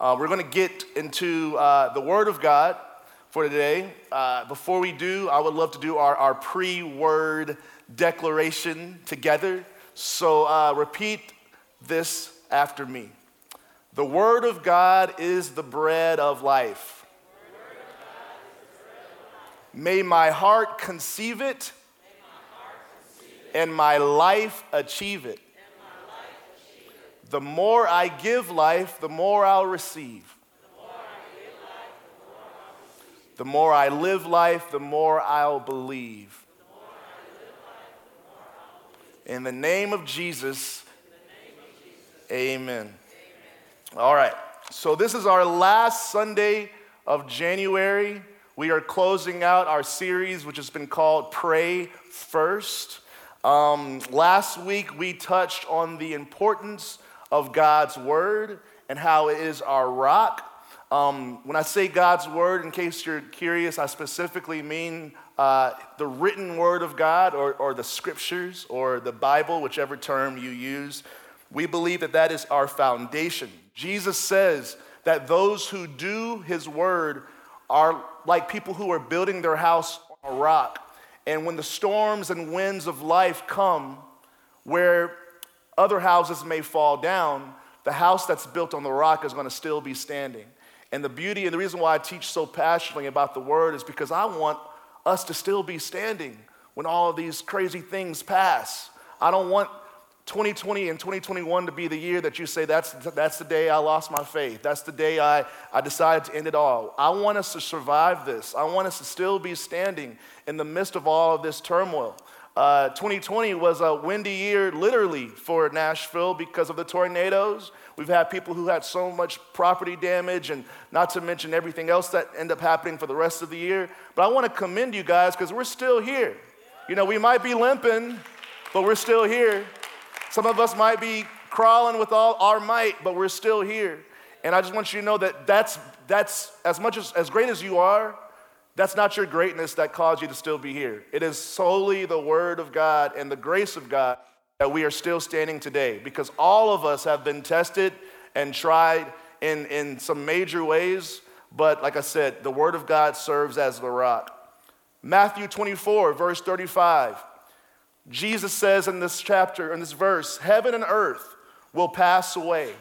Uh, we're going to get into uh, the Word of God for today. Uh, before we do, I would love to do our, our pre word declaration together. So uh, repeat this after me. The Word of God is the bread of life. May my heart conceive it and my life achieve it. The more I give life, the more I'll receive. The more I live life, the more I'll believe. In the name of Jesus, amen. All right, so this is our last Sunday of January. We are closing out our series, which has been called Pray First. Um, last week, we touched on the importance of God's Word and how it is our rock. Um, when I say God's Word, in case you're curious, I specifically mean uh, the written Word of God or, or the Scriptures or the Bible, whichever term you use. We believe that that is our foundation. Jesus says that those who do His Word are like people who are building their house on a rock. And when the storms and winds of life come, where other houses may fall down, the house that's built on the rock is going to still be standing. And the beauty and the reason why I teach so passionately about the word is because I want us to still be standing when all of these crazy things pass. I don't want 2020 and 2021 to be the year that you say, that's, that's the day I lost my faith. That's the day I, I decided to end it all. I want us to survive this. I want us to still be standing in the midst of all of this turmoil. Uh, 2020 was a windy year, literally, for Nashville because of the tornadoes. We've had people who had so much property damage, and not to mention everything else that ended up happening for the rest of the year. But I want to commend you guys because we're still here. You know, we might be limping, but we're still here. Some of us might be crawling with all our might, but we're still here. And I just want you to know that that's, that's as much as, as great as you are, that's not your greatness that caused you to still be here. It is solely the Word of God and the grace of God that we are still standing today because all of us have been tested and tried in, in some major ways. But like I said, the Word of God serves as the rock. Matthew 24, verse 35. Jesus says in this chapter, in this verse, Heaven and earth will pass away,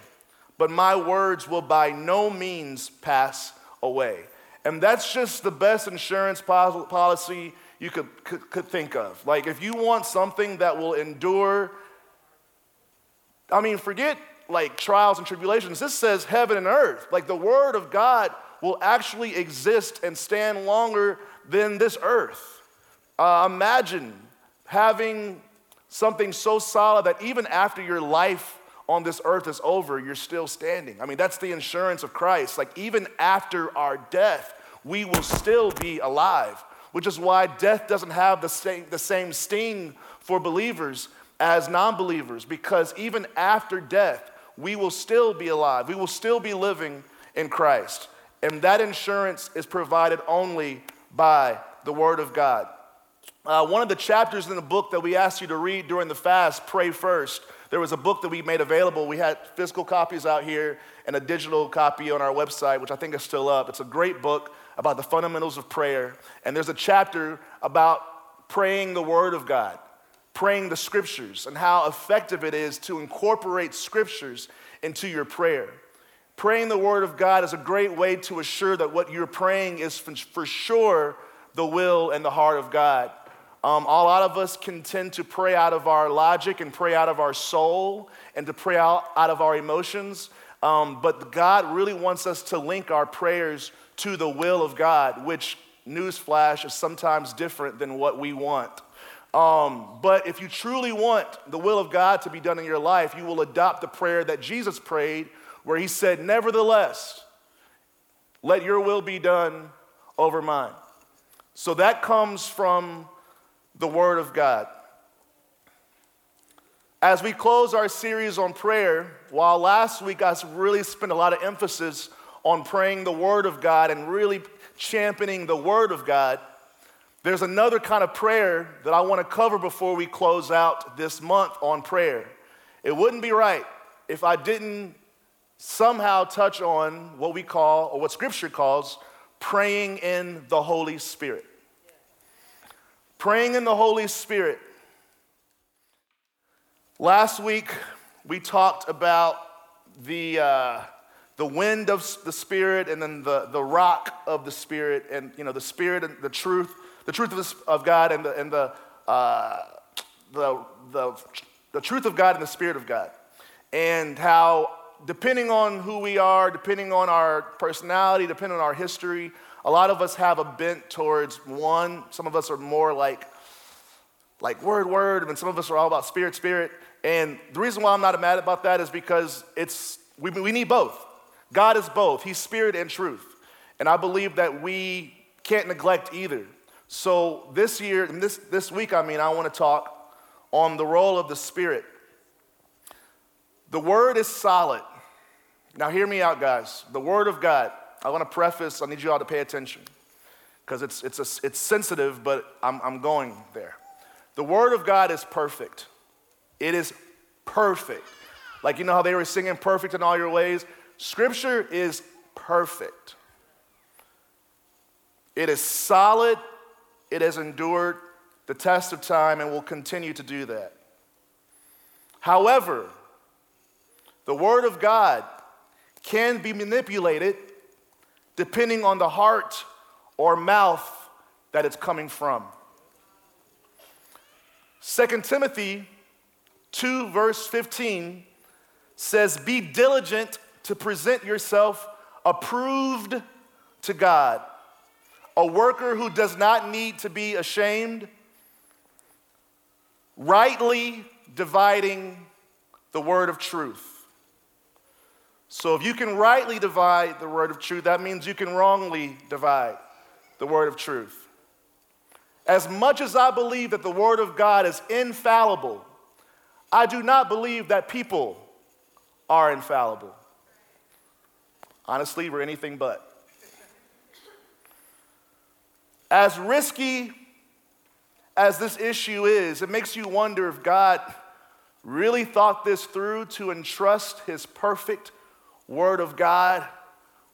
but my words will by no means pass away. And that's just the best insurance policy you could, could, could, think of. Like, if you want something that will endure, I mean, forget like trials and tribulations. This says heaven and earth. Like, the Word of God will actually exist and stand longer than this earth. Uh, imagine having something so solid that even after your life on this earth is over, you're still standing. I mean, that's the insurance of Christ. Like, even after our death, we will still be alive, which is why death doesn't have the same, the same sting for believers as non believers, because even after death, we will still be alive. We will still be living in Christ. And that insurance is provided only by the Word of God. Uh, one of the chapters in the book that we asked you to read during the fast, Pray First, there was a book that we made available. We had physical copies out here and a digital copy on our website, which I think is still up. It's a great book about the fundamentals of prayer. And there's a chapter about praying the Word of God, praying the Scriptures, and how effective it is to incorporate Scriptures into your prayer. Praying the Word of God is a great way to assure that what you're praying is for sure the will and the heart of God. Um, a lot of us can tend to pray out of our logic and pray out of our soul and to pray out, out of our emotions. Um, but God really wants us to link our prayers to the will of God, which, newsflash, is sometimes different than what we want. Um, but if you truly want the will of God to be done in your life, you will adopt the prayer that Jesus prayed, where he said, Nevertheless, let your will be done over mine. So that comes from the Word of God. As we close our series on prayer, while last week I really spent a lot of emphasis on praying the Word of God and really championing the Word of God, there's another kind of prayer that I want to cover before we close out this month on prayer. It wouldn't be right if I didn't somehow touch on what we call, or what Scripture calls, praying in the Holy Spirit. Praying in the Holy Spirit. Last week, we talked about the, uh, the wind of the Spirit and then the, the rock of the Spirit, and you know, the Spirit and the truth, the truth of, of God and the, and the, uh, the, the, the truth of God and the Spirit of God. And how, depending on who we are, depending on our personality, depending on our history, a lot of us have a bent towards one. Some of us are more like, like word, word, and some of us are all about spirit, spirit. And the reason why I'm not mad about that is because it's, we, we need both. God is both, He's spirit and truth. And I believe that we can't neglect either. So this year, and this, this week, I mean, I want to talk on the role of the Spirit. The Word is solid. Now, hear me out, guys. The Word of God I want to preface, I need you all to pay attention because it's, it's, a, it's sensitive, but I'm, I'm going there. The Word of God is perfect. It is perfect. Like, you know how they were singing perfect in all your ways? Scripture is perfect. It is solid, it has endured the test of time, and will continue to do that. However, the Word of God can be manipulated depending on the heart or mouth that it's coming from. 2 Timothy 2, verse 15 says, Be diligent to present yourself approved to God, a worker who does not need to be ashamed, rightly dividing the word of truth. So if you can rightly divide the word of truth, that means you can wrongly divide the word of truth. As much as I believe that the word of God is infallible, I do not believe that people are infallible. Honestly, we're anything but. As risky as this issue is, it makes you wonder if God really thought this through to entrust his perfect Word of God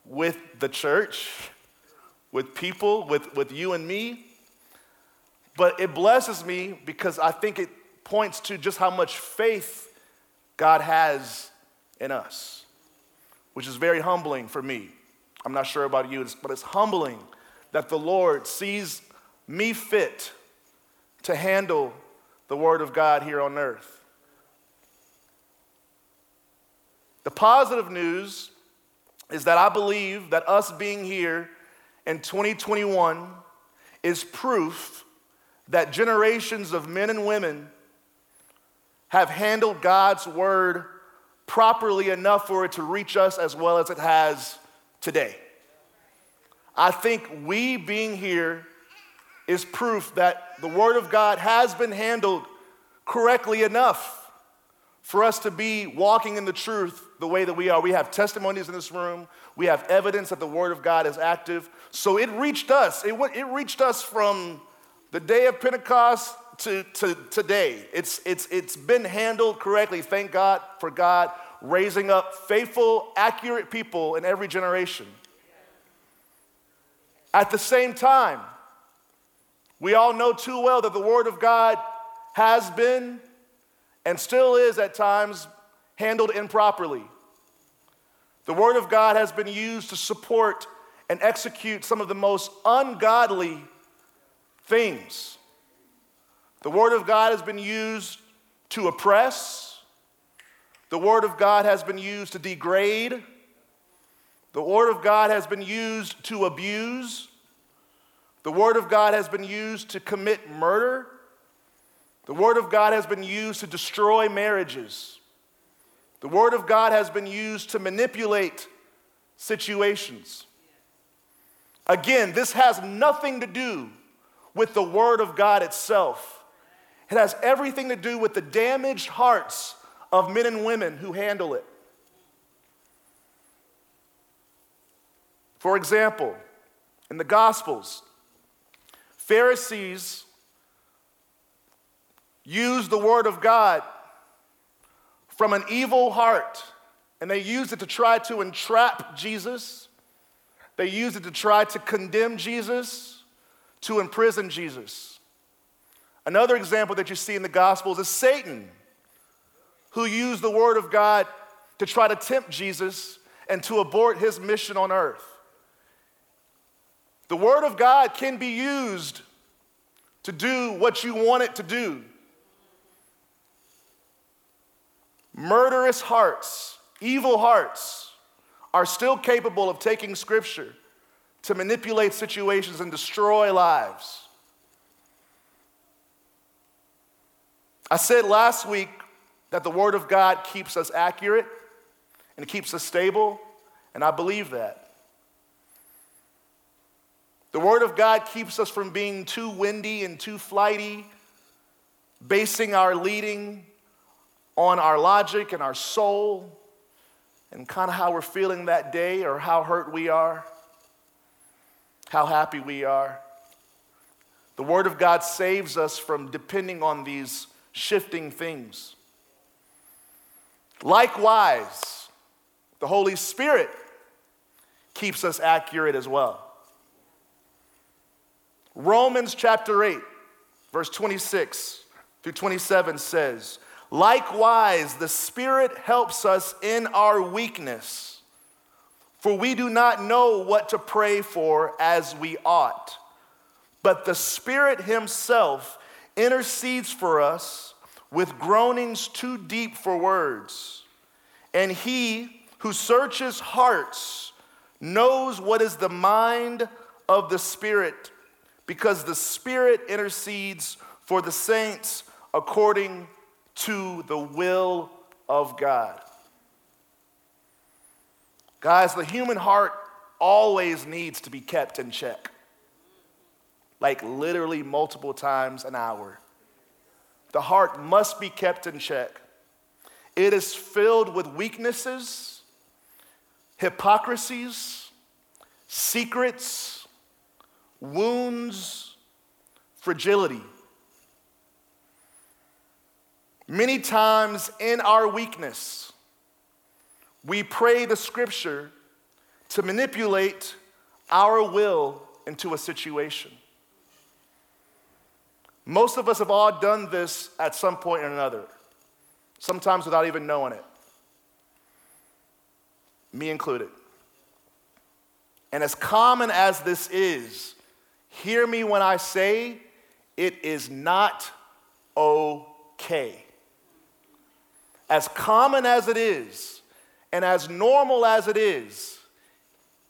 with the church, with people, with, with you and me. But it blesses me because I think it points to just how much faith God has in us, which is very humbling for me. I'm not sure about you, but it's humbling that the Lord sees me fit to handle the Word of God here on earth. The positive news is that I believe that us being here in 2021 is proof that generations of men and women have handled God's word properly enough for it to reach us as well as it has today. I think we being here is proof that the word of God has been handled correctly enough for us to be walking in the truth the way that we are. We have testimonies in this room. We have evidence that the Word of God is active. So it reached us. It, it reached us from the day of Pentecost to, to today. It's, it's, it's been handled correctly. Thank God for God raising up faithful, accurate people in every generation. At the same time, we all know too well that the Word of God has been and still is at times handled improperly. The Word of God has been used to support and execute some of the most ungodly things. The Word of God has been used to oppress. The Word of God has been used to degrade. The Word of God has been used to abuse. The Word of God has been used to commit murder. The Word of God has been used to destroy marriages. The Word of God has been used to manipulate situations. Again, this has nothing to do with the Word of God itself. It has everything to do with the damaged hearts of men and women who handle it. For example, in the Gospels, Pharisees use the word of God from an evil heart and they used it to try to entrap Jesus. They used it to try to condemn Jesus, to imprison Jesus. Another example that you see in the Gospels is Satan, who used the Word of God to try to tempt Jesus and to abort his mission on earth. The Word of God can be used to do what you want it to do. Murderous hearts evil hearts are still capable of taking scripture to manipulate situations and destroy lives. I said last week that the Word of God keeps us accurate and it keeps us stable, and I believe that. The Word of God keeps us from being too windy and too flighty, basing our leading on our logic and our soul and kind of how we're feeling that day or how hurt we are, how happy we are. The Word of God saves us from depending on these shifting things. Likewise, the Holy Spirit keeps us accurate as well. Romans chapter 8, verse 26 through 27 says, Likewise, the Spirit helps us in our weakness, for we do not know what to pray for as we ought. But the Spirit Himself intercedes for us with groanings too deep for words. And He who searches hearts knows what is the mind of the Spirit, because the Spirit intercedes for the saints according to the will of God. Guys, the human heart always needs to be kept in check, like literally multiple times an hour. The heart must be kept in check. It is filled with weaknesses, hypocrisies, secrets, wounds, fragility. Many times in our weakness, we pray the scripture to manipulate our will into a situation. Most of us have all done this at some point or another, sometimes without even knowing it, me included. And as common as this is, hear me when I say it is not okay as common as it is and as normal as it is,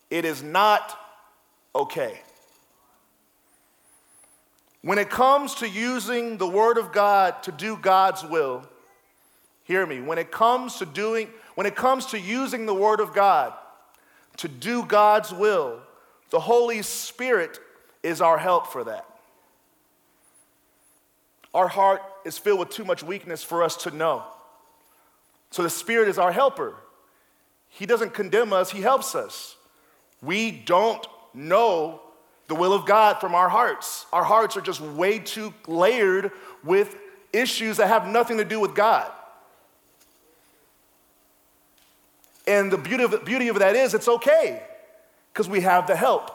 it is not okay. When it comes to using the Word of God to do God's will, hear me, when it comes to doing, when it comes to using the Word of God to do God's will, the Holy Spirit is our help for that. Our heart is filled with too much weakness for us to know. So the Spirit is our helper. He doesn't condemn us, He helps us. We don't know the will of God from our hearts. Our hearts are just way too layered with issues that have nothing to do with God. And the beauty of, beauty of that is it's okay because we have the help.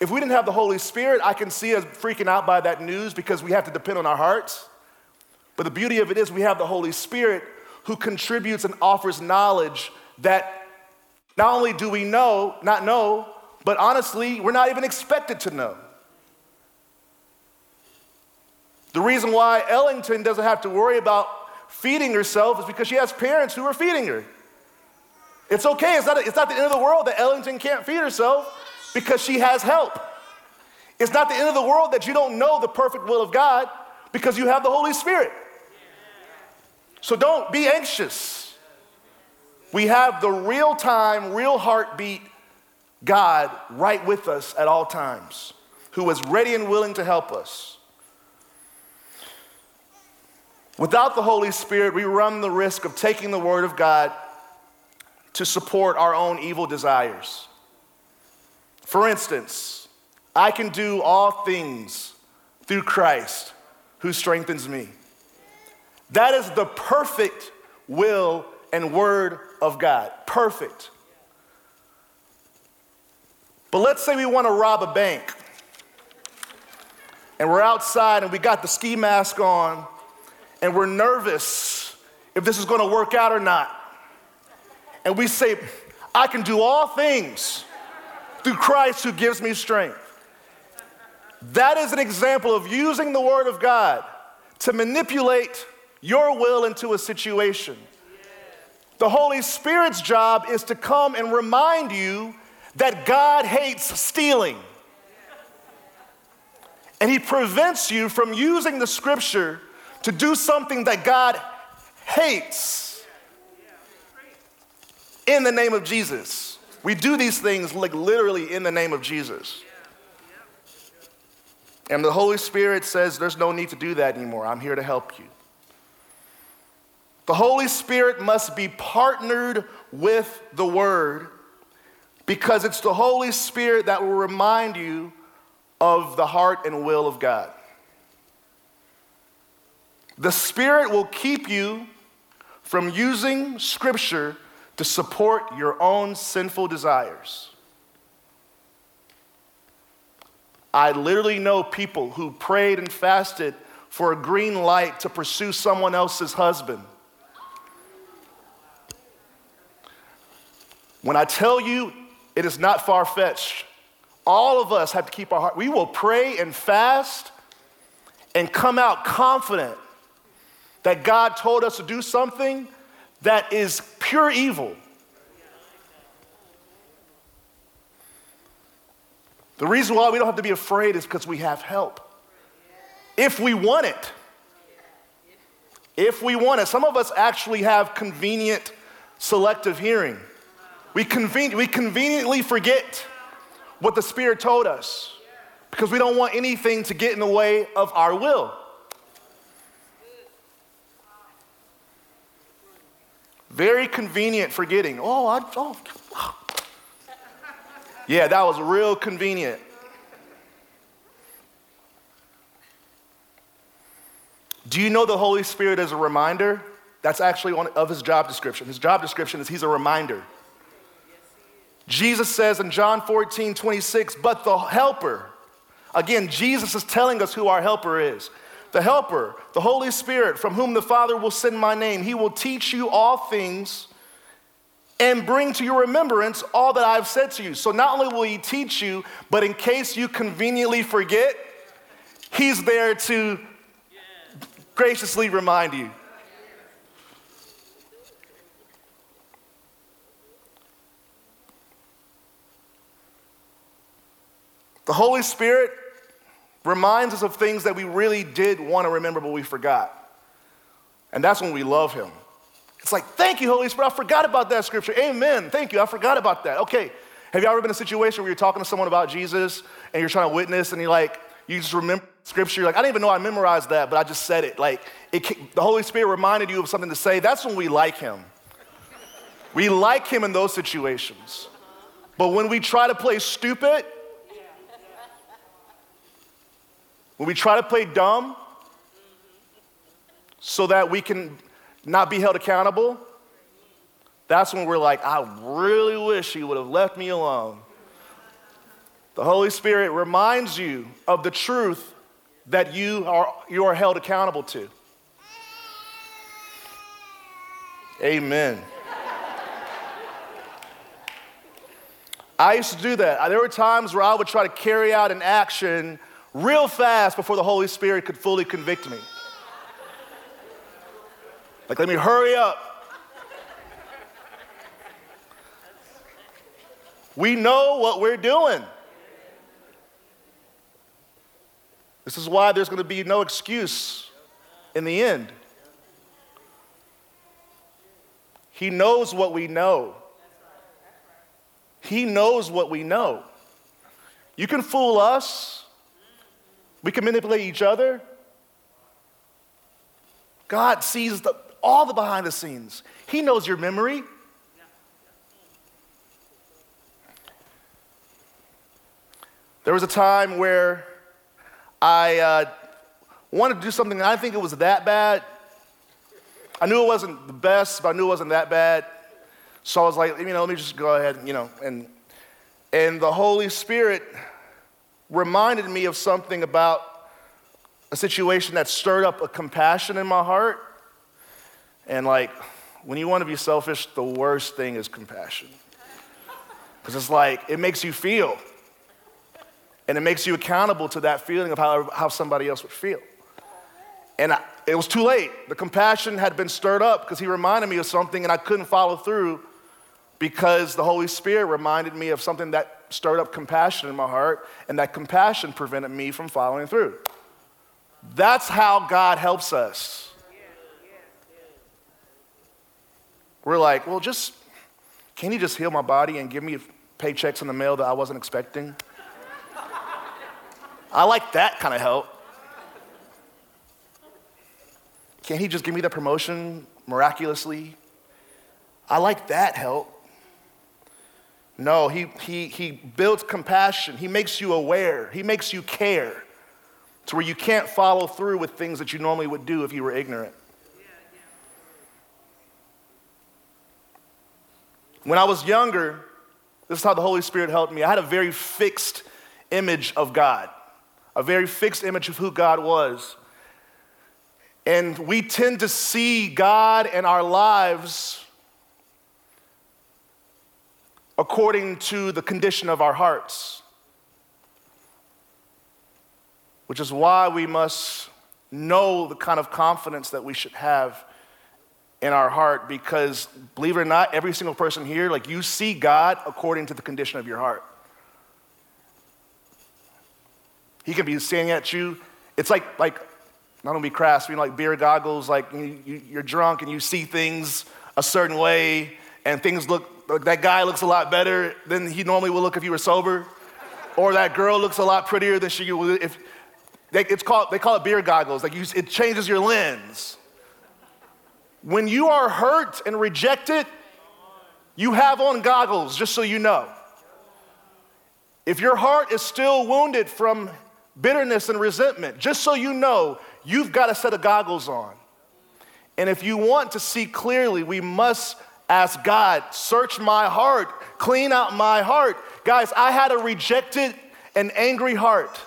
If we didn't have the Holy Spirit, I can see us freaking out by that news because we have to depend on our hearts. But the beauty of it is we have the Holy Spirit who contributes and offers knowledge that not only do we know, not know, but honestly, we're not even expected to know. The reason why Ellington doesn't have to worry about feeding herself is because she has parents who are feeding her. It's okay, it's not, it's not the end of the world that Ellington can't feed herself because she has help. It's not the end of the world that you don't know the perfect will of God because you have the Holy Spirit. So don't be anxious. We have the real time, real heartbeat God right with us at all times, who is ready and willing to help us. Without the Holy Spirit, we run the risk of taking the Word of God to support our own evil desires. For instance, I can do all things through Christ who strengthens me. That is the perfect will and word of God. Perfect. But let's say we want to rob a bank. And we're outside and we got the ski mask on and we're nervous if this is going to work out or not. And we say, I can do all things through Christ who gives me strength. That is an example of using the Word of God to manipulate your will into a situation. The Holy Spirit's job is to come and remind you that God hates stealing. And He prevents you from using the scripture to do something that God hates in the name of Jesus. We do these things like literally in the name of Jesus. And the Holy Spirit says, There's no need to do that anymore. I'm here to help you. The Holy Spirit must be partnered with the Word because it's the Holy Spirit that will remind you of the heart and will of God. The Spirit will keep you from using Scripture to support your own sinful desires. I literally know people who prayed and fasted for a green light to pursue someone else's husband. When I tell you it is not far fetched, all of us have to keep our heart. We will pray and fast and come out confident that God told us to do something that is pure evil. The reason why we don't have to be afraid is because we have help. If we want it. If we want it. Some of us actually have convenient selective hearing. We, conven- we conveniently forget what the Spirit told us because we don't want anything to get in the way of our will. Very convenient forgetting. Oh, I, oh. Yeah, that was real convenient. Do you know the Holy Spirit as a reminder? That's actually one of his job description. His job description is he's a reminder. Jesus says in John 14, 26, but the helper, again, Jesus is telling us who our helper is. The helper, the Holy Spirit, from whom the Father will send my name, he will teach you all things and bring to your remembrance all that I've said to you. So not only will he teach you, but in case you conveniently forget, he's there to graciously remind you. The Holy Spirit reminds us of things that we really did want to remember, but we forgot. And that's when we love Him. It's like, thank you, Holy Spirit. I forgot about that scripture. Amen. Thank you. I forgot about that. Okay. Have you ever been in a situation where you're talking to someone about Jesus and you're trying to witness and you're like, you just remember scripture? You're like, I didn't even know I memorized that, but I just said it. Like, it, the Holy Spirit reminded you of something to say. That's when we like Him. We like Him in those situations. But when we try to play stupid, when we try to play dumb so that we can not be held accountable, that's when we're like, I really wish he would have left me alone. The Holy Spirit reminds you of the truth that you are, you are held accountable to. Amen. I used to do that. There were times where I would try to carry out an action real fast before the Holy Spirit could fully convict me. Like, let me hurry up. We know what we're doing. This is why there's going to be no excuse in the end. He knows what we know. He knows what we know. You can fool us, we can manipulate each other. God sees the, all the behind the scenes. He knows your memory. There was a time where I uh, wanted to do something, and I think it was that bad. I knew it wasn't the best, but I knew it wasn't that bad. So I was like, you know, let me just go ahead, you know, and and the Holy Spirit reminded me of something about a situation that stirred up a compassion in my heart. And like, when you want to be selfish, the worst thing is compassion. Because it's like, it makes you feel. And it makes you accountable to that feeling of how, how somebody else would feel. And I, it was too late. The compassion had been stirred up because he reminded me of something and I couldn't follow through because the Holy Spirit reminded me of something that stirred up compassion in my heart, and that compassion prevented me from following through. That's how God helps us. We're like, well, just, can you just heal my body and give me paychecks in the mail that I wasn't expecting? I like that kind of help. Can't he just give me the promotion miraculously? I like that help. No, he, he, he builds compassion. He makes you aware. He makes you care to where you can't follow through with things that you normally would do if you were ignorant. When I was younger, this is how the Holy Spirit helped me. I had a very fixed image of God, a very fixed image of who God was. And we tend to see God and our lives according to the condition of our hearts. Which is why we must know the kind of confidence that we should have in our heart because believe it or not every single person here like you see god according to the condition of your heart he can be saying at you it's like like not be crass you know like beer goggles like you, you, you're drunk and you see things a certain way and things look that guy looks a lot better than he normally would look if he were sober, or that girl looks a lot prettier than she would if. They, it's called, they call it beer goggles. Like you, it changes your lens. When you are hurt and rejected, you have on goggles, just so you know. If your heart is still wounded from bitterness and resentment, just so you know, you've got a set of goggles on. And if you want to see clearly, we must Ask God, search my heart, clean out my heart. Guys, I had a rejected and angry heart.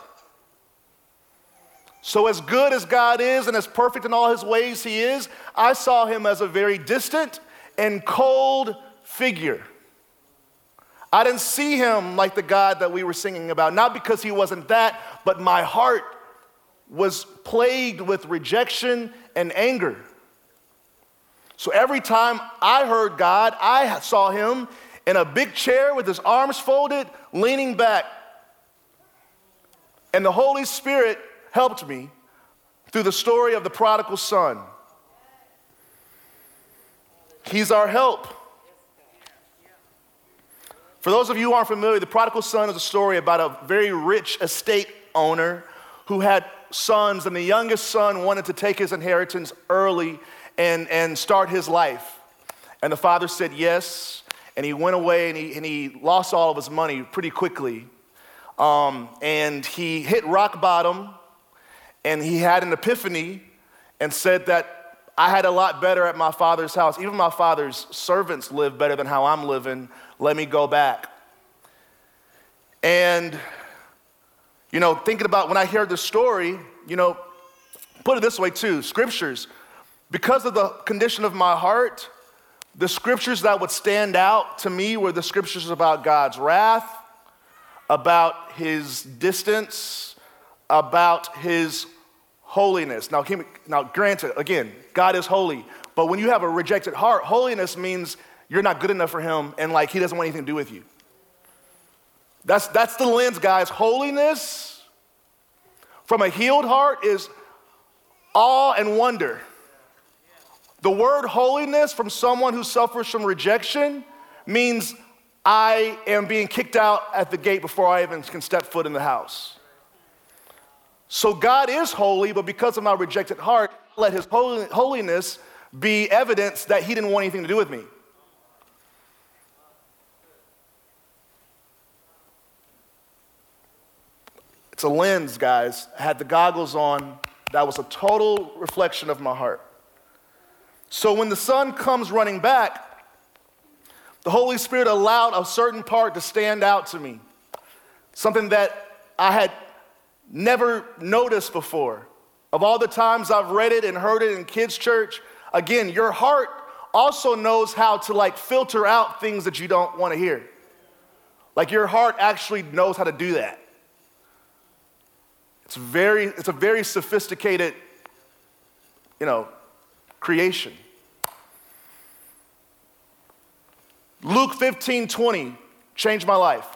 So, as good as God is and as perfect in all his ways he is, I saw him as a very distant and cold figure. I didn't see him like the God that we were singing about, not because he wasn't that, but my heart was plagued with rejection and anger. So every time I heard God, I saw him in a big chair with his arms folded, leaning back. And the Holy Spirit helped me through the story of the prodigal son. He's our help. For those of you who aren't familiar, the prodigal son is a story about a very rich estate owner who had sons, and the youngest son wanted to take his inheritance early and, and start his life. And the father said yes, and he went away and he, and he lost all of his money pretty quickly. Um, and he hit rock bottom, and he had an epiphany and said that I had a lot better at my father's house. Even my father's servants live better than how I'm living. Let me go back. And, you know, thinking about when I heard the story, you know, put it this way too scriptures because of the condition of my heart, the scriptures that would stand out to me were the scriptures about God's wrath, about his distance, about his holiness. Now, now, granted, again, God is holy, but when you have a rejected heart, holiness means you're not good enough for him and like he doesn't want anything to do with you. That's, that's the lens, guys. Holiness from a healed heart is awe and wonder. The word holiness from someone who suffers from rejection means I am being kicked out at the gate before I even can step foot in the house. So God is holy, but because of my rejected heart, let his holiness be evidence that he didn't want anything to do with me. It's a lens, guys. I had the goggles on. That was a total reflection of my heart. So when the son comes running back, The Holy Spirit allowed a certain part to stand out to me, something that I had never noticed before. Of all the times I've read it and heard it in kids' church, again, your heart also knows how to like filter out things that you don't want to hear. Like your heart actually knows how to do that. It's very, it's a very sophisticated, you know, creation. Luke 15, 20 changed my life.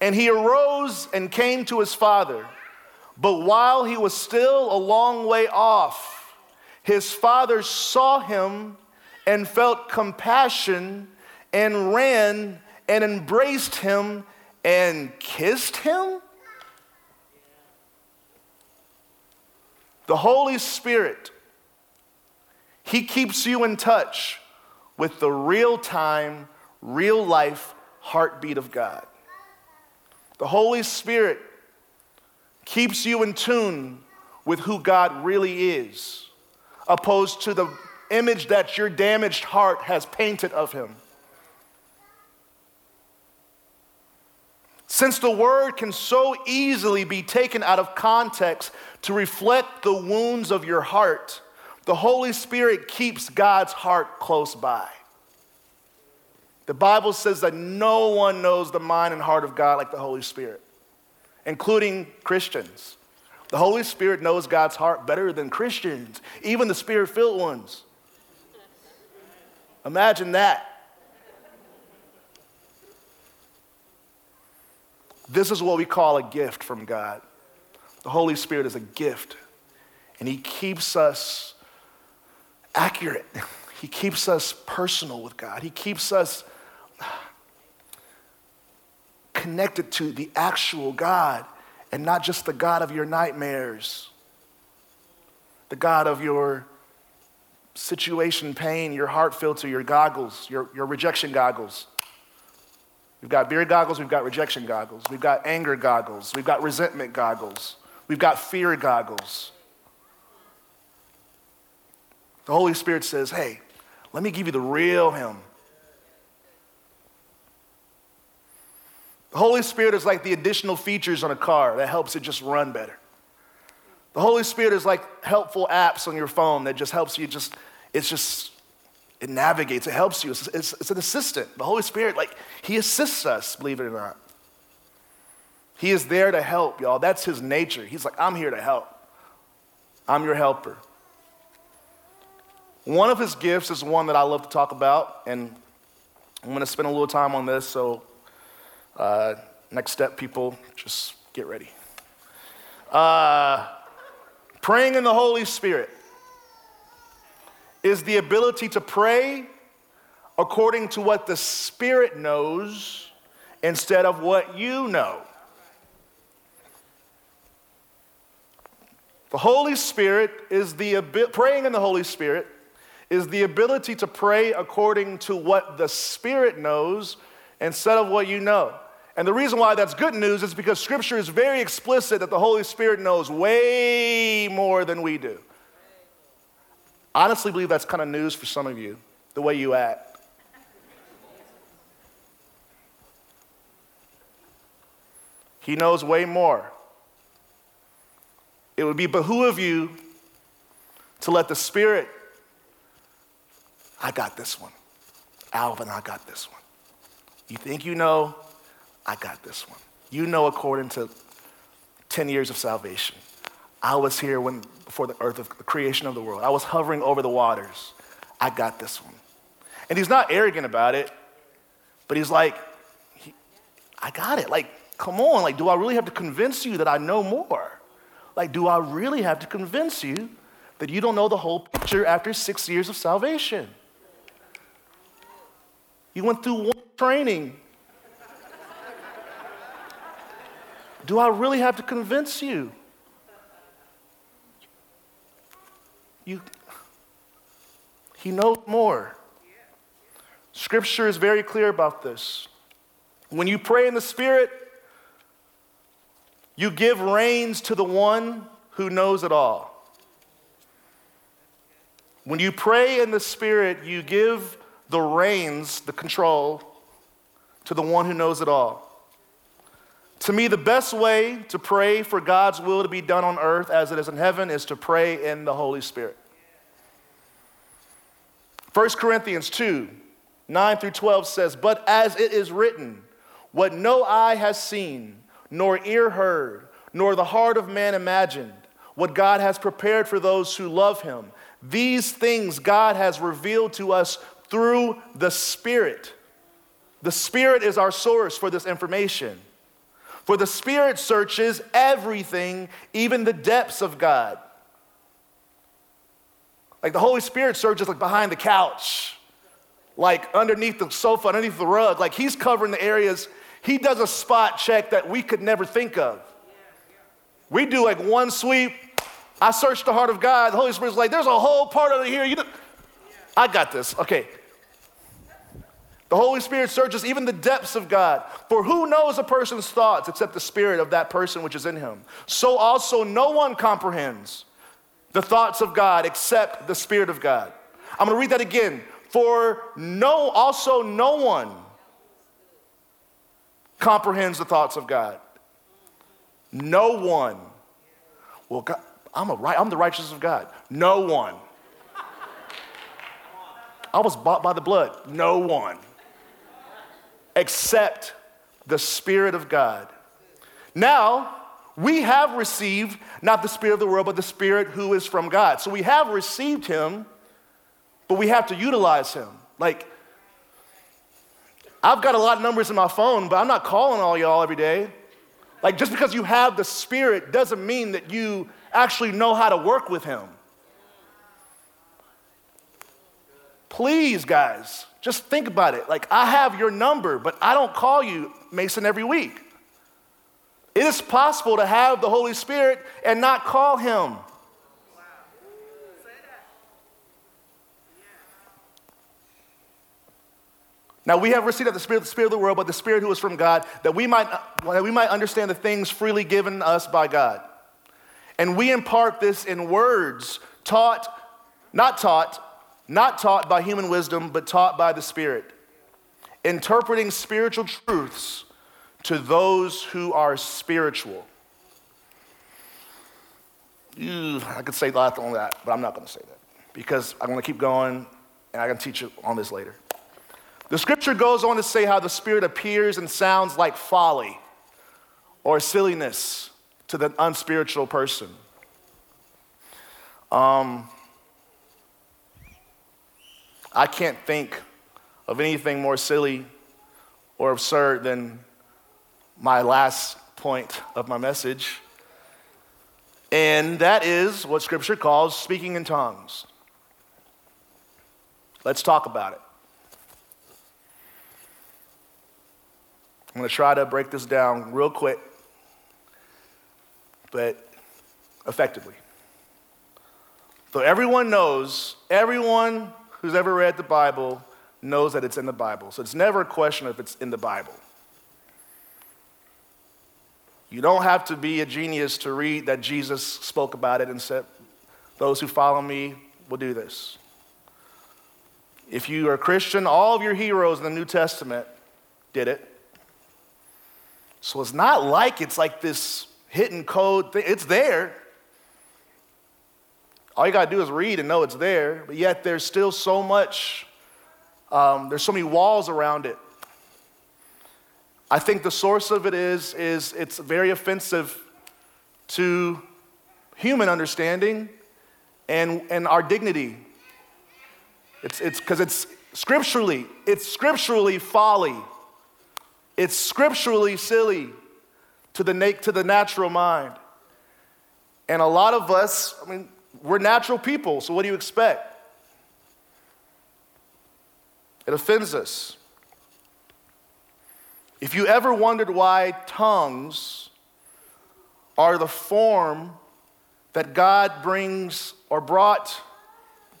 And he arose and came to his father. But while he was still a long way off, his father saw him and felt compassion and ran and embraced him and kissed him? The Holy Spirit, He keeps you in touch with the real time, real life heartbeat of God. The Holy Spirit keeps you in tune with who God really is, opposed to the image that your damaged heart has painted of Him. Since the word can so easily be taken out of context to reflect the wounds of your heart, the Holy Spirit keeps God's heart close by. The Bible says that no one knows the mind and heart of God like the Holy Spirit, including Christians. The Holy Spirit knows God's heart better than Christians, even the spirit filled ones. Imagine that. This is what we call a gift from God. The Holy Spirit is a gift, and He keeps us accurate. He keeps us personal with God. He keeps us connected to the actual God and not just the God of your nightmares, the God of your situation pain, your heart filter, your goggles, your, your rejection goggles. We've got beer goggles, we've got rejection goggles, we've got anger goggles, we've got resentment goggles, we've got fear goggles. The Holy Spirit says, hey, let me give you the real Him. The Holy Spirit is like the additional features on a car that helps it just run better. The Holy Spirit is like helpful apps on your phone that just helps you just, it's just it navigates, it helps you. It's, it's, it's, an assistant. The Holy Spirit, like, He assists us, believe it or not. He is there to help, y'all. That's His nature. He's like, I'm here to help. I'm your helper. One of His gifts is one that I love to talk about, and I'm going to spend a little time on this. So, uh, next step, people, just get ready. Uh, praying in the Holy Spirit is the ability to pray according to what the Spirit knows instead of what you know. The Holy Spirit is the praying in the Holy Spirit is the ability to pray according to what the Spirit knows instead of what you know. And the reason why that's good news is because Scripture is very explicit that the Holy Spirit knows way more than we do honestly believe that's kind of news for some of you, the way you act. He knows way more. It would be behoove of you to let the Spirit, I got this one. Alvin, I got this one. You think you know? I got this one. You know according to 10 years of salvation. I was here when, before the earth of the creation of the world. I was hovering over the waters. I got this one. And he's not arrogant about it, but he's like, he, I got it. Like, come on. Like, do I really have to convince you that I know more? Like, do I really have to convince you that you don't know the whole picture after six years of salvation? You went through one training. Do I really have to convince you? You, he knows more. Scripture is very clear about this. When you pray in the Spirit, you give reins to the one who knows it all. When you pray in the Spirit, you give the reins, the control, to the one who knows it all. To me, the best way to pray for God's will to be done on earth as it is in heaven is to pray in the Holy Spirit. 1 Corinthians 2 9 through 12 says, But as it is written, what no eye has seen, nor ear heard, nor the heart of man imagined, what God has prepared for those who love him. These things God has revealed to us through the Spirit. The Spirit is our source for this information. For the Spirit searches everything, even the depths of God. Like the Holy Spirit searches like behind the couch, like underneath the sofa, underneath the rug. Like He's covering the areas. He does a spot check that we could never think of. We do like one sweep. I search the heart of God. The Holy Spirit's like, there's a whole part of it here. You know, I got this. Okay. The Holy Spirit searches even the depths of God. For who knows a person's thoughts except the spirit of that person which is in him? So also no one comprehends the thoughts of God except the Spirit of God. I'm going to read that again. For no, also no one comprehends the thoughts of God. No one. Well, God, I'm, a, I'm the righteousness of God. No one. I was bought by the blood. No one except the Spirit of God. Now, we have received not the Spirit of the world, but the Spirit who is from God. So we have received Him, but we have to utilize Him. Like, I've got a lot of numbers in my phone, but I'm not calling all y'all every day. Like, just because you have the Spirit doesn't mean that you actually know how to work with Him. Please, guys, just think about it. Like, I have your number, but I don't call you, Mason, every week. It is possible to have the Holy Spirit and not call Him. Now we have received the Spirit, the Spirit of the world, but the Spirit who is from God, that we might, that we might understand the things freely given us by God. And we impart this in words taught, not taught, not taught by human wisdom, but taught by the Spirit, interpreting spiritual truths to those who are spiritual. Ew, I could say a lot on that, but I'm not going to say that because I'm going to keep going and I can teach you on this later. The scripture goes on to say how the Spirit appears and sounds like folly or silliness to the unspiritual person. Um, I can't think of anything more silly or absurd than my last point of my message. And that is what Scripture calls speaking in tongues. Let's talk about it. I'm going to try to break this down real quick, but effectively. So everyone knows, everyone who's ever read the Bible knows that it's in the Bible. So it's never a question if it's in the Bible. You don't have to be a genius to read that Jesus spoke about it and said, Those who follow me will do this. If you are a Christian, all of your heroes in the New Testament did it. So it's not like it's like this hidden code thing. It's there. All you got to do is read and know it's there, but yet there's still so much, um, there's so many walls around it. I think the source of it is, is it's very offensive to human understanding and, and our dignity. It's it's because it's, it's scripturally, it's scripturally folly. It's scripturally silly to the, na- to the natural mind. And a lot of us, I mean, we're natural people, so what do you expect? It offends us. If you ever wondered why tongues are the form that God brings or brought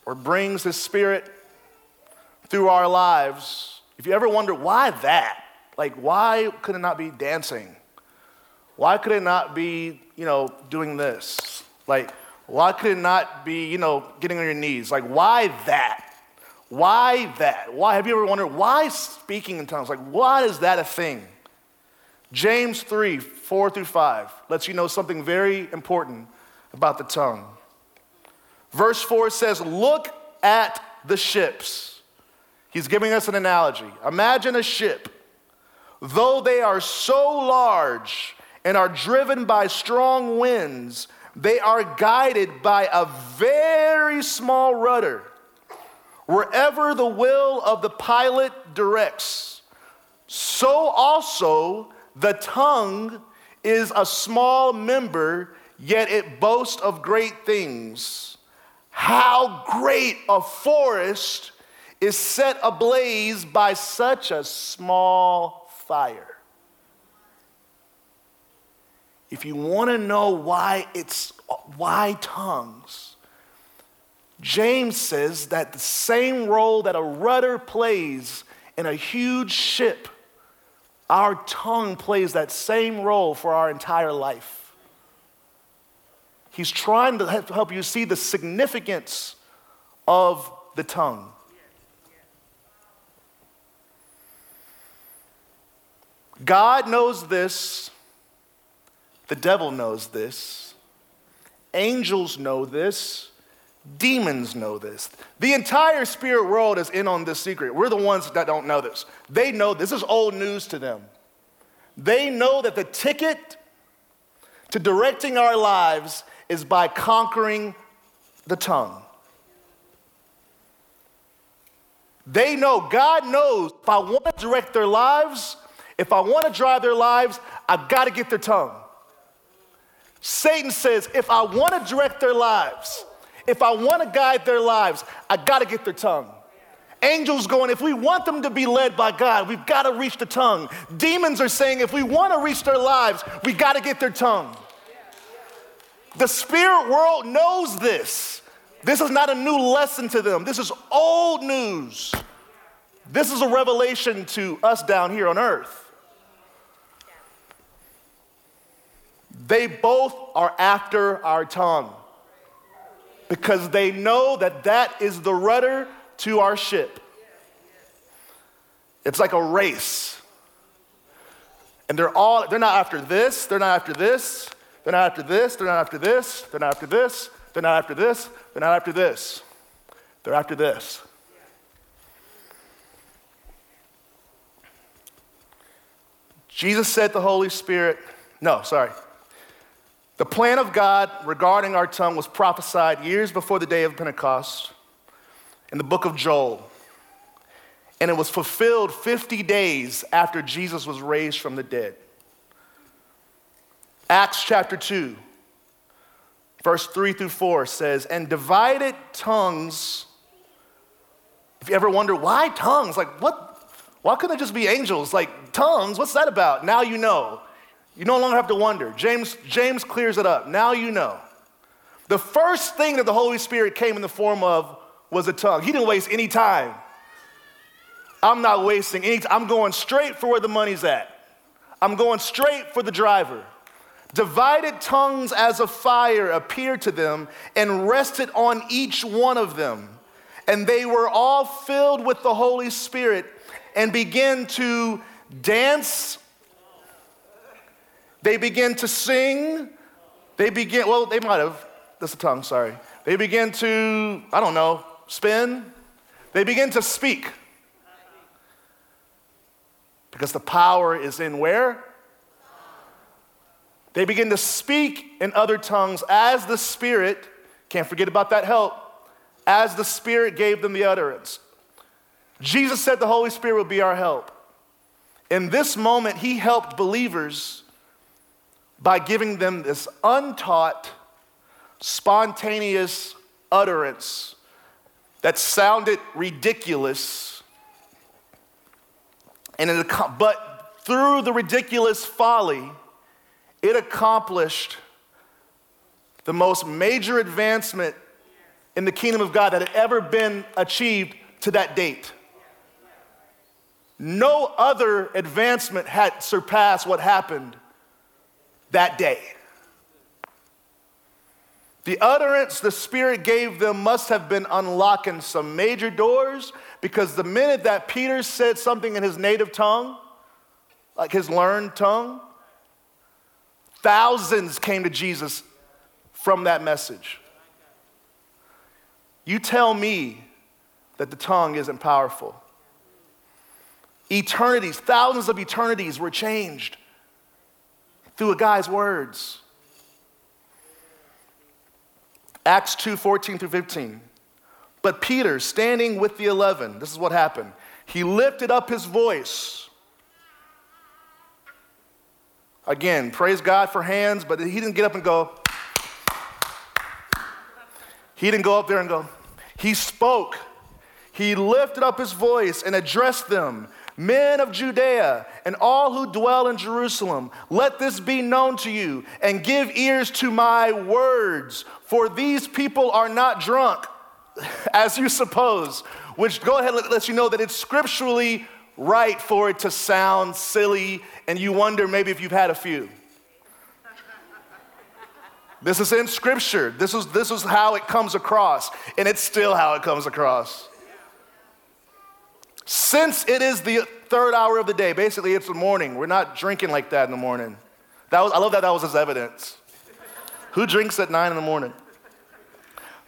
or brings His Spirit through our lives, if you ever wondered why that, like, why could it not be dancing? Why could it not be, you know, doing this? Like, why could it not be, you know, getting on your knees? Like, why that? Why that? Why have you ever wondered why speaking in tongues? Like, why is that a thing? James 3, 4 through 5 lets you know something very important about the tongue. Verse 4 says, Look at the ships. He's giving us an analogy. Imagine a ship. Though they are so large and are driven by strong winds, they are guided by a very small rudder wherever the will of the pilot directs. So also the tongue is a small member, yet it boasts of great things. How great a forest is set ablaze by such a small fire. If you want to know why it's why tongues, James says that the same role that a rudder plays in a huge ship, our tongue plays that same role for our entire life. He's trying to help you see the significance of the tongue. God knows this the devil knows this. Angels know this. Demons know this. The entire spirit world is in on this secret. We're the ones that don't know this. They know this is old news to them. They know that the ticket to directing our lives is by conquering the tongue. They know, God knows, if I want to direct their lives, if I want to drive their lives, I've got to get their tongue. Satan says, if I want to direct their lives, if I want to guide their lives, I got to get their tongue. Angels going, if we want them to be led by God, we've got to reach the tongue. Demons are saying, if we want to reach their lives, we got to get their tongue. The spirit world knows this. This is not a new lesson to them. This is old news. This is a revelation to us down here on earth. They both are after our tongue because they know that that is the rudder to our ship. It's like a race. And they're all, they're not after this, they're not after this, they're not after this, they're not after this, they're not after this, they're not after this, they're not after this. They're after this. Jesus said the Holy Spirit, no, sorry. The plan of God regarding our tongue was prophesied years before the day of Pentecost in the book of Joel. And it was fulfilled 50 days after Jesus was raised from the dead. Acts chapter 2, verse 3 through 4 says, And divided tongues. If you ever wonder why tongues, like what? Why couldn't it just be angels? Like tongues, what's that about? Now you know. You no longer have to wonder. James, James clears it up. Now you know. The first thing that the Holy Spirit came in the form of was a tongue. He didn't waste any time. I'm not wasting any time. I'm going straight for where the money's at. I'm going straight for the driver. Divided tongues as a fire appeared to them and rested on each one of them. And they were all filled with the Holy Spirit and began to dance they begin to sing. They begin, well, they might have, that's the tongue, sorry. They begin to, I don't know, spin. They begin to speak. Because the power is in where? They begin to speak in other tongues as the Spirit, can't forget about that help, as the Spirit gave them the utterance. Jesus said the Holy Spirit would be our help. In this moment, He helped believers by giving them this untaught, spontaneous utterance that sounded ridiculous. And it, but through the ridiculous folly, it accomplished the most major advancement in the kingdom of God that had ever been achieved to that date. No other advancement had surpassed what happened that day. The utterance the Spirit gave them must have been unlocking some major doors because the minute that Peter said something in his native tongue, like his learned tongue, thousands came to Jesus from that message. You tell me that the tongue isn't powerful. Eternities, thousands of eternities were changed through a guy's words. Acts 2 14 through 15. But Peter, standing with the eleven, this is what happened. He lifted up his voice. Again, praise God for hands, but he didn't get up and go. He didn't go up there and go. He spoke. He lifted up his voice and addressed them Men of Judea and all who dwell in Jerusalem, let this be known to you and give ears to my words, for these people are not drunk, as you suppose, which go ahead and let you know that it's scripturally right for it to sound silly and you wonder maybe if you've had a few. This is in scripture. This is, this is how it comes across, and it's still how it comes across. Since it is the third hour of the day, basically it's the morning. We're not drinking like that in the morning. That was, I love that that was his evidence. Who drinks at nine in the morning?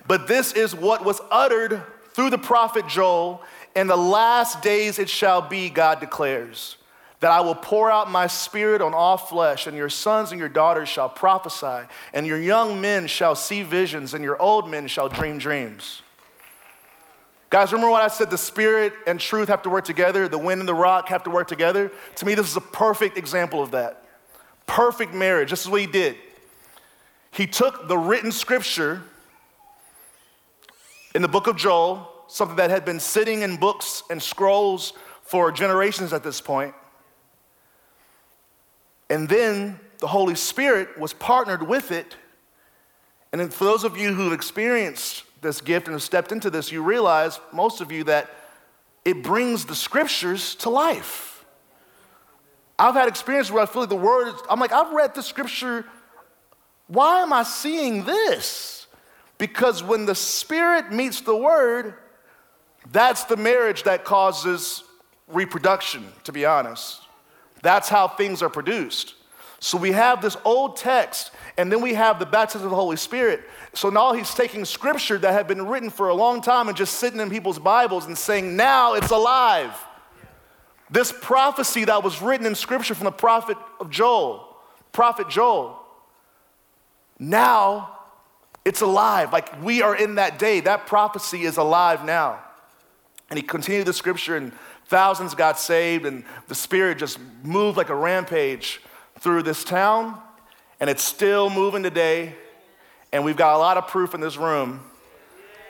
But this is what was uttered through the prophet Joel. In the last days it shall be, God declares, that I will pour out my spirit on all flesh, and your sons and your daughters shall prophesy, and your young men shall see visions, and your old men shall dream dreams. Guys, remember what I said? The spirit and truth have to work together, the wind and the rock have to work together. To me, this is a perfect example of that. Perfect marriage. This is what he did. He took the written scripture in the book of Joel, something that had been sitting in books and scrolls for generations at this point, and then the Holy Spirit was partnered with it. And for those of you who've experienced this gift and have stepped into this, you realize, most of you, that it brings the scriptures to life. I've had experiences where I feel like the word, I'm like, I've read the scripture. Why am I seeing this? Because when the spirit meets the word, that's the marriage that causes reproduction, to be honest. That's how things are produced. So we have this old text, and then we have the baptism of the Holy Spirit. So now he's taking scripture that had been written for a long time and just sitting in people's Bibles and saying, now it's alive. This prophecy that was written in scripture from the prophet of Joel, prophet Joel, now it's alive. Like we are in that day. That prophecy is alive now. And he continued the scripture, and thousands got saved, and the Spirit just moved like a rampage through this town, and it's still moving today. And we've got a lot of proof in this room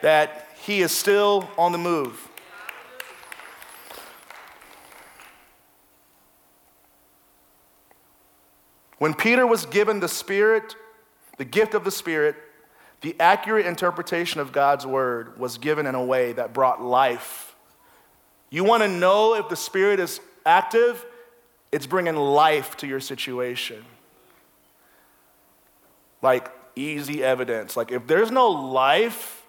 that he is still on the move. When Peter was given the Spirit, the gift of the Spirit, the accurate interpretation of God's word was given in a way that brought life. You want to know if the Spirit is active? It's bringing life to your situation. Like easy evidence. Like if there's no life,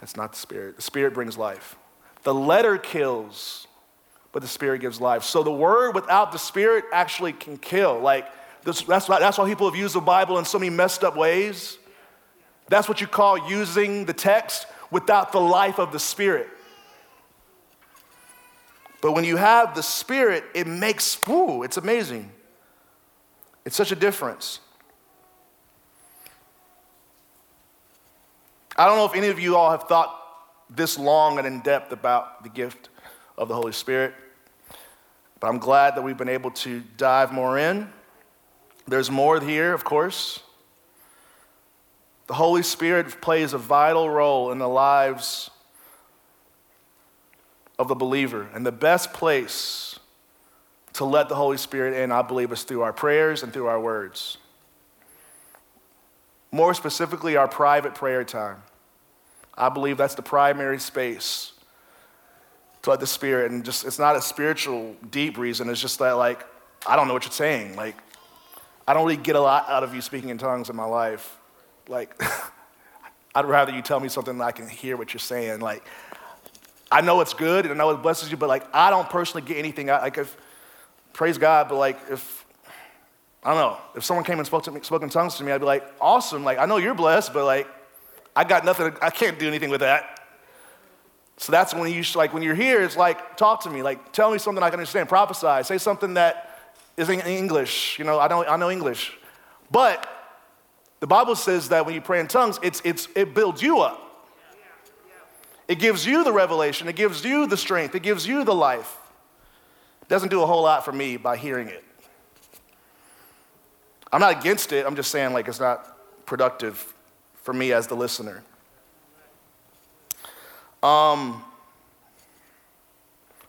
that's not the Spirit. The Spirit brings life. The letter kills, but the Spirit gives life. So the word without the Spirit actually can kill. Like this, that's, why, that's why people have used the Bible in so many messed up ways. That's what you call using the text without the life of the Spirit. But when you have the Spirit, it makes, ooh, it's amazing. It's such a difference. I don't know if any of you all have thought this long and in depth about the gift of the Holy Spirit, but I'm glad that we've been able to dive more in. There's more here, of course. The Holy Spirit plays a vital role in the lives of the believer. And the best place to let the Holy Spirit in, I believe, is through our prayers and through our words. More specifically, our private prayer time. I believe that's the primary space to let the Spirit, and just it's not a spiritual, deep reason. It's just that, like, I don't know what you're saying. Like, I don't really get a lot out of you speaking in tongues in my life. Like, I'd rather you tell me something that I can hear what you're saying. Like, I know it's good and I know it blesses you, but like, I don't personally get anything out. Like, if, praise God, but like, if, I don't know, if someone came and spoke, to me, spoke in tongues to me, I'd be like, awesome. Like, I know you're blessed, but like, I got nothing, I can't do anything with that. So that's when you, like, when you're here, it's like, talk to me. Like, tell me something I can understand. Prophesy. Say something that is in English. You know, I, don't, I know English. But the Bible says that when you pray in tongues, it's, it's, it builds you up. It gives you the revelation, it gives you the strength, it gives you the life. It doesn't do a whole lot for me by hearing it. I'm not against it, I'm just saying, like, it's not productive for me as the listener. Um,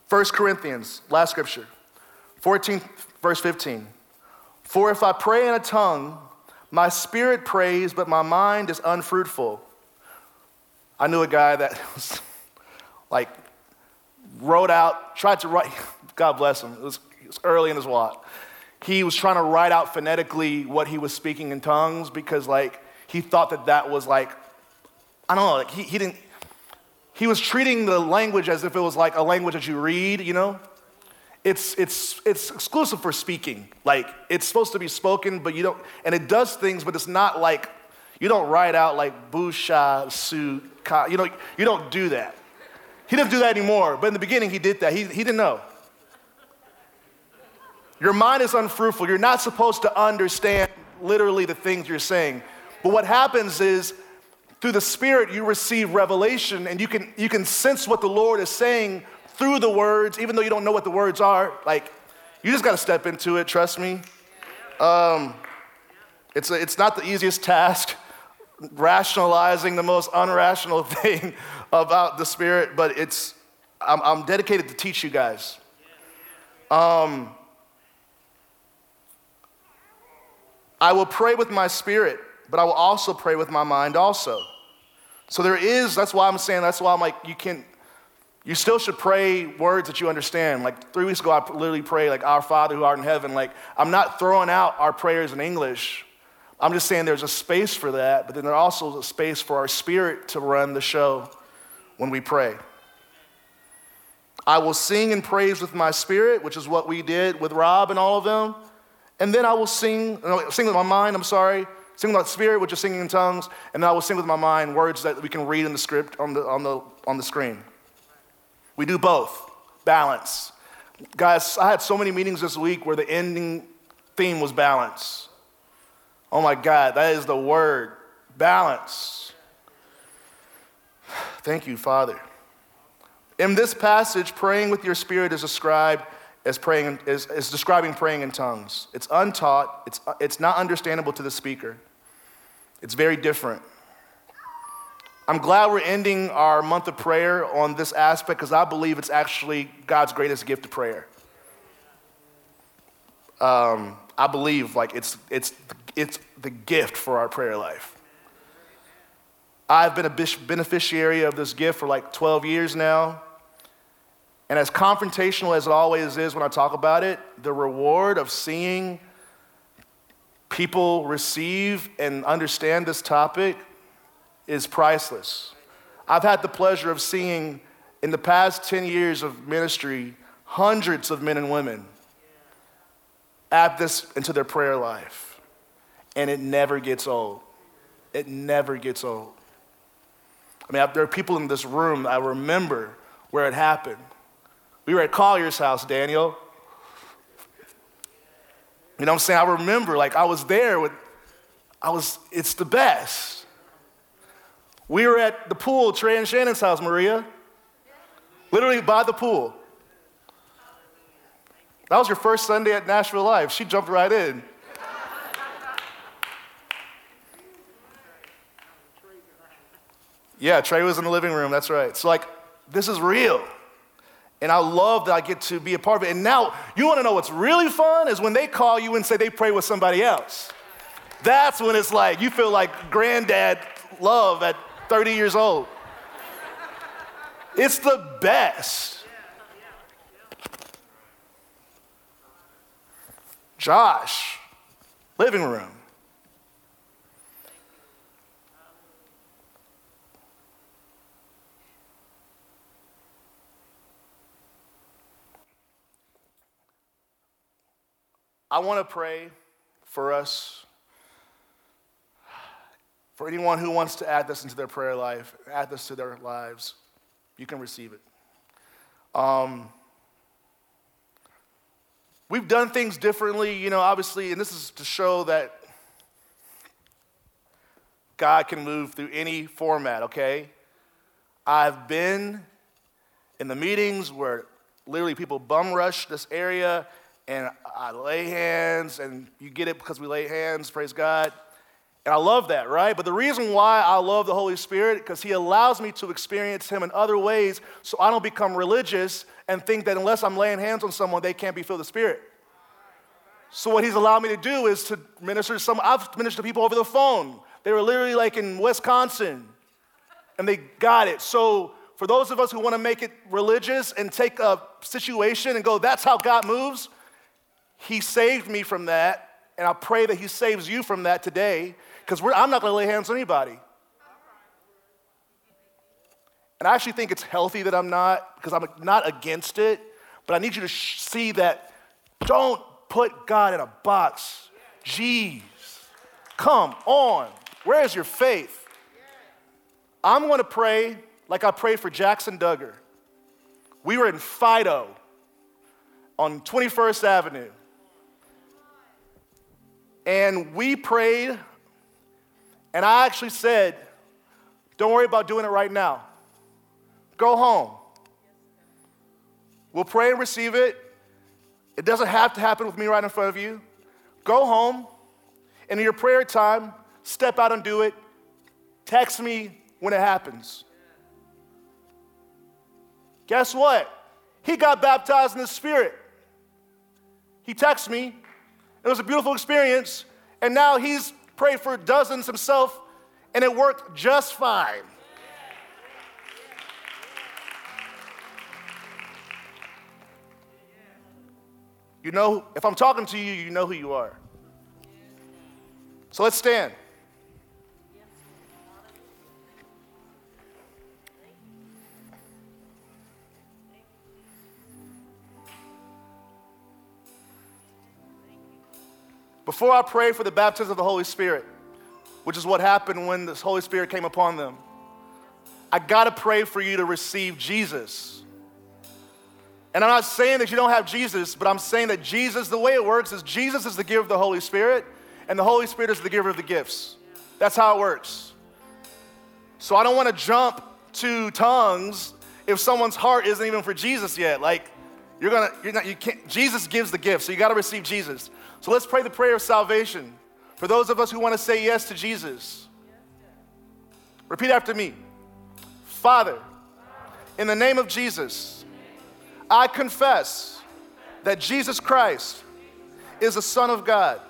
1 Corinthians, last scripture, 14, verse 15. For if I pray in a tongue, my spirit prays, but my mind is unfruitful. I knew a guy that was like, wrote out, tried to write, God bless him, it was, it was early in his walk. He was trying to write out phonetically what he was speaking in tongues because, like, he thought that that was like, I don't know, like, he, he didn't, he was treating the language as if it was like a language that you read, you know? It's, it's, it's exclusive for speaking. Like, it's supposed to be spoken, but you don't, and it does things, but it's not like, you don't write out like busha, su, ka, you know, you don't do that. He doesn't do that anymore, but in the beginning he did that. He, he didn't know. Your mind is unfruitful. You're not supposed to understand literally the things you're saying. But what happens is through the Spirit, you receive revelation and you can, you can sense what the Lord is saying through the words, even though you don't know what the words are. Like, you just got to step into it, trust me. Um, it's, a, it's not the easiest task, rationalizing the most unrational thing about the Spirit, but it's, I'm, I'm dedicated to teach you guys. Um, I will pray with my spirit, but I will also pray with my mind also. So there is, that's why I'm saying, that's why I'm like, you can, you still should pray words that you understand. Like three weeks ago, I literally prayed, like, Our Father who art in heaven. Like, I'm not throwing out our prayers in English. I'm just saying there's a space for that, but then there's also a space for our spirit to run the show when we pray. I will sing and praise with my spirit, which is what we did with Rob and all of them. And then I will sing, sing with my mind, I'm sorry, Sing with my spirit, which is singing in tongues, and then I will sing with my mind words that we can read in the script on the, on the, on the screen. We do both. Balance. Guys, I had so many meetings this week where the ending theme was balance. Oh my God, that is the word balance. Thank you, Father. In this passage, praying with your spirit is described as praying is, is describing praying in tongues. It's untaught, it's, it's not understandable to the speaker. It's very different. I'm glad we're ending our month of prayer on this aspect because I believe it's actually God's greatest gift of prayer. Um, I believe like it's, it's, it's the gift for our prayer life. I've been a beneficiary of this gift for like 12 years now. And as confrontational as it always is when I talk about it, the reward of seeing people receive and understand this topic is priceless. I've had the pleasure of seeing in the past 10 years of ministry hundreds of men and women add this into their prayer life, and it never gets old. It never gets old. I mean, there are people in this room I remember where it happened. We were at Collier's house, Daniel. You know what I'm saying? I remember, like, I was there with, I was, it's the best. We were at the pool, Trey and Shannon's house, Maria. Literally by the pool. That was your first Sunday at Nashville Live. She jumped right in. Yeah, Trey was in the living room, that's right. So, like, this is real. And I love that I get to be a part of it. And now, you want to know what's really fun is when they call you and say they pray with somebody else. That's when it's like you feel like granddad love at 30 years old. It's the best. Josh, living room. I want to pray for us, for anyone who wants to add this into their prayer life, add this to their lives. You can receive it. Um, we've done things differently, you know, obviously, and this is to show that God can move through any format, okay? I've been in the meetings where literally people bum rush this area and I lay hands, and you get it because we lay hands, praise God. And I love that, right? But the reason why I love the Holy Spirit, because He allows me to experience Him in other ways so I don't become religious and think that unless I'm laying hands on someone, they can't be filled with the Spirit. So, what He's allowed me to do is to minister to some, I've ministered to people over the phone. They were literally like in Wisconsin, and they got it. So, for those of us who want to make it religious and take a situation and go, that's how God moves, He saved me from that. And I pray that He saves you from that today because I'm not going to lay hands on anybody. And I actually think it's healthy that I'm not because I'm not against it, but I need you to sh- see that don't put God in a box. Jeez. Come on. Where is your faith? I'm going to pray like I prayed for Jackson Duggar. We were in Fido on 21st Avenue. And we prayed, and I actually said, Don't worry about doing it right now. Go home. We'll pray and receive it. It doesn't have to happen with me right in front of you. Go home, and in your prayer time, step out and do it. Text me when it happens. Guess what? He got baptized in the Spirit. He texted me. It was a beautiful experience. And now he's prayed for dozens himself, and it worked just fine. You know, if I'm talking to you, you know who you are. So let's stand. Before I pray for the baptism of the Holy Spirit, which is what happened when the Holy Spirit came upon them, I gotta pray for you to receive Jesus. And I'm not saying that you don't have Jesus, but I'm saying that Jesus, the way it works is Jesus is the giver of the Holy Spirit, and the Holy Spirit is the giver of the gifts. That's how it works. So I don't wanna jump to tongues if someone's heart isn't even for Jesus yet. Like, you're gonna, you're not, you can't, Jesus gives the gift, so you gotta receive Jesus. So let's pray the prayer of salvation for those of us who want to say yes to Jesus. Repeat after me Father, in the name of Jesus, I confess that Jesus Christ is the Son of God.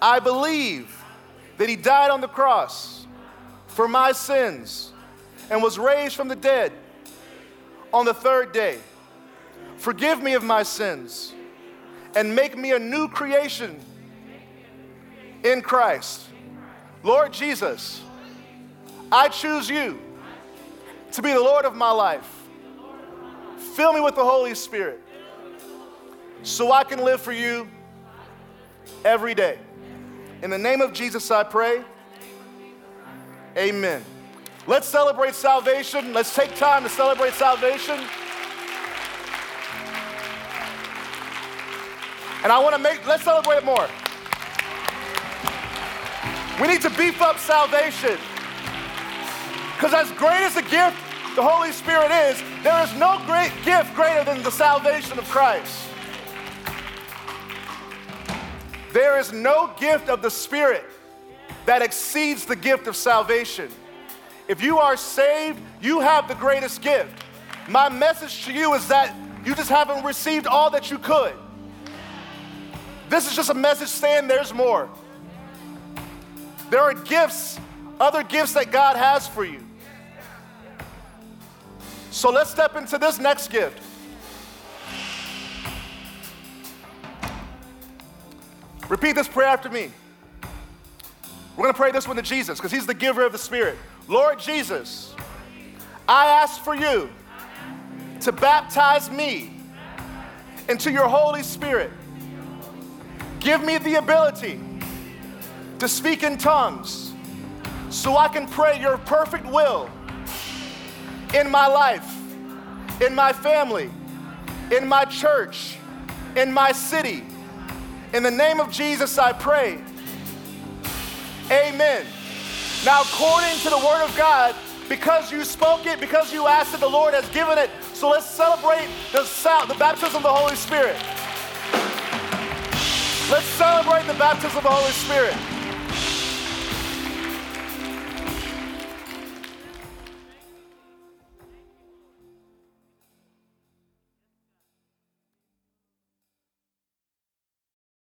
I believe that He died on the cross for my sins and was raised from the dead on the third day. Forgive me of my sins and make me a new creation in Christ. Lord Jesus, I choose you to be the Lord of my life. Fill me with the Holy Spirit so I can live for you every day. In the name of Jesus, I pray. Amen. Let's celebrate salvation. Let's take time to celebrate salvation. And I want to make, let's celebrate more. We need to beef up salvation. Because as great as a gift the Holy Spirit is, there is no great gift greater than the salvation of Christ. There is no gift of the Spirit that exceeds the gift of salvation. If you are saved, you have the greatest gift. My message to you is that you just haven't received all that you could. This is just a message saying there's more. There are gifts, other gifts that God has for you. So let's step into this next gift. Repeat this prayer after me. We're going to pray this one to Jesus because he's the giver of the Spirit. Lord Jesus, I ask for you to baptize me into your Holy Spirit Give me the ability to speak in tongues so I can pray your perfect will in my life, in my family, in my church, in my city. In the name of Jesus, I pray. Amen. Now, according to the Word of God, because you spoke it, because you asked it, the Lord has given it. So let's celebrate the, sound, the baptism of the Holy Spirit. Let's celebrate the baptism of the Holy Spirit.